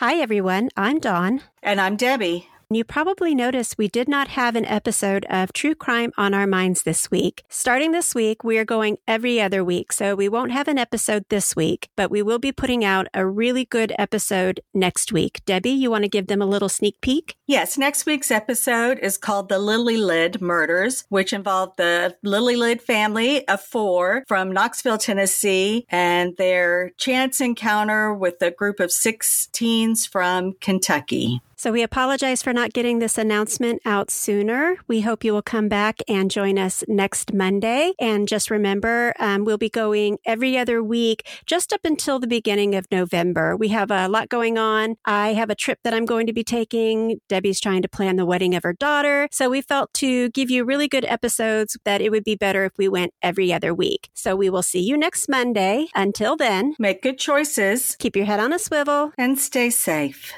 Hi, everyone. I'm Dawn. And I'm Debbie. You probably noticed we did not have an episode of True Crime on our minds this week. Starting this week, we are going every other week, so we won't have an episode this week, but we will be putting out a really good episode next week. Debbie, you want to give them a little sneak peek? Yes, next week's episode is called The Lillelid Murders, which involved the Lillelid family of four from Knoxville, Tennessee, and their chance encounter with a group of six teens from Kentucky. So we apologize for not getting this announcement out sooner. We hope you will come back and join us next Monday. And just remember, um, we'll be going every other week just up until the beginning of November. We have a lot going on. I have a trip that I'm going to be taking. Debbie's trying to plan the wedding of her daughter. So we felt to give you really good episodes that it would be better if we went every other week. So we will see you next Monday. Until then, make good choices, keep your head on a swivel, and stay safe.